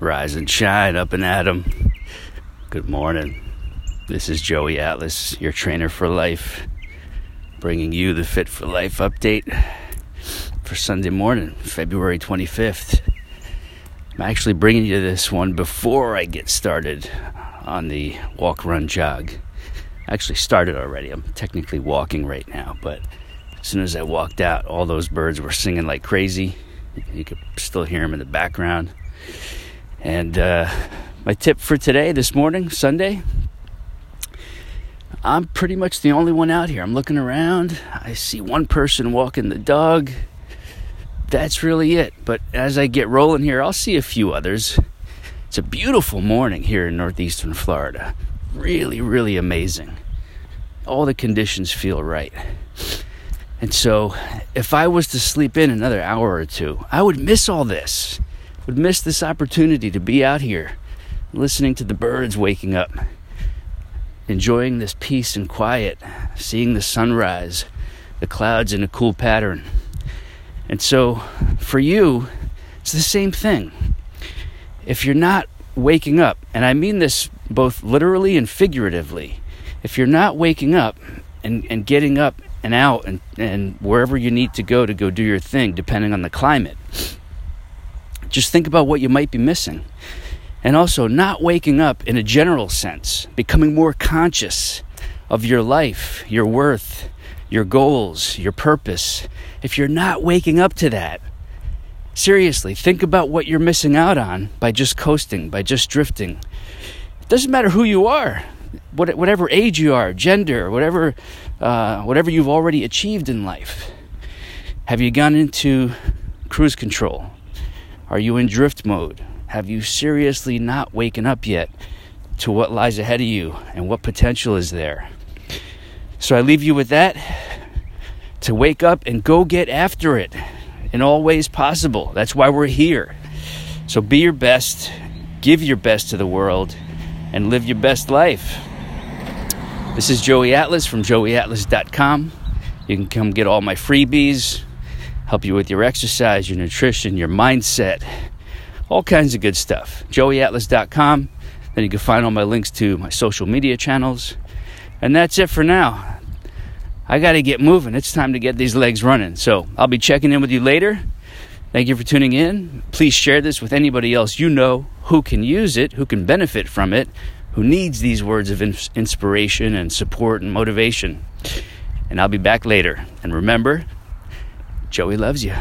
Rise and shine up and at 'em. Good morning. This is Joey Atlas, your trainer for life, bringing you the Fit for Life update for Sunday morning, February 25th. I'm actually bringing you this one before I get started on the walk, run, jog. I actually started already. I'm technically walking right now, but as soon as I walked out, all those birds were singing like crazy. You could still hear them in the background. And uh, my tip for today, this morning, Sunday, I'm pretty much the only one out here. I'm looking around. I see one person walking the dog. That's really it. But as I get rolling here, I'll see a few others. It's a beautiful morning here in northeastern Florida. Really, really amazing. All the conditions feel right. And so, if I was to sleep in another hour or two, I would miss all this. Would miss this opportunity to be out here, listening to the birds waking up, enjoying this peace and quiet, seeing the sunrise, the clouds in a cool pattern. And so, for you, it's the same thing. If you're not waking up, and I mean this both literally and figuratively, if you're not waking up and, and getting up and out and, and wherever you need to go to go do your thing, depending on the climate. Just think about what you might be missing. And also, not waking up in a general sense, becoming more conscious of your life, your worth, your goals, your purpose. If you're not waking up to that, seriously, think about what you're missing out on by just coasting, by just drifting. It doesn't matter who you are whatever age you are, gender, whatever, uh, whatever you've already achieved in life. Have you gone into cruise control? Are you in drift mode? Have you seriously not waken up yet to what lies ahead of you and what potential is there? So I leave you with that to wake up and go get after it in all ways possible. That's why we're here. So be your best, give your best to the world and live your best life. This is Joey Atlas from joeyatlas.com. You can come get all my freebies, help you with your exercise, your nutrition, your mindset, all kinds of good stuff. joeyatlas.com. Then you can find all my links to my social media channels. And that's it for now. I got to get moving. It's time to get these legs running. So I'll be checking in with you later. Thank you for tuning in. Please share this with anybody else you know who can use it, who can benefit from it, who needs these words of inspiration and support and motivation. And I'll be back later. And remember, Joey loves you.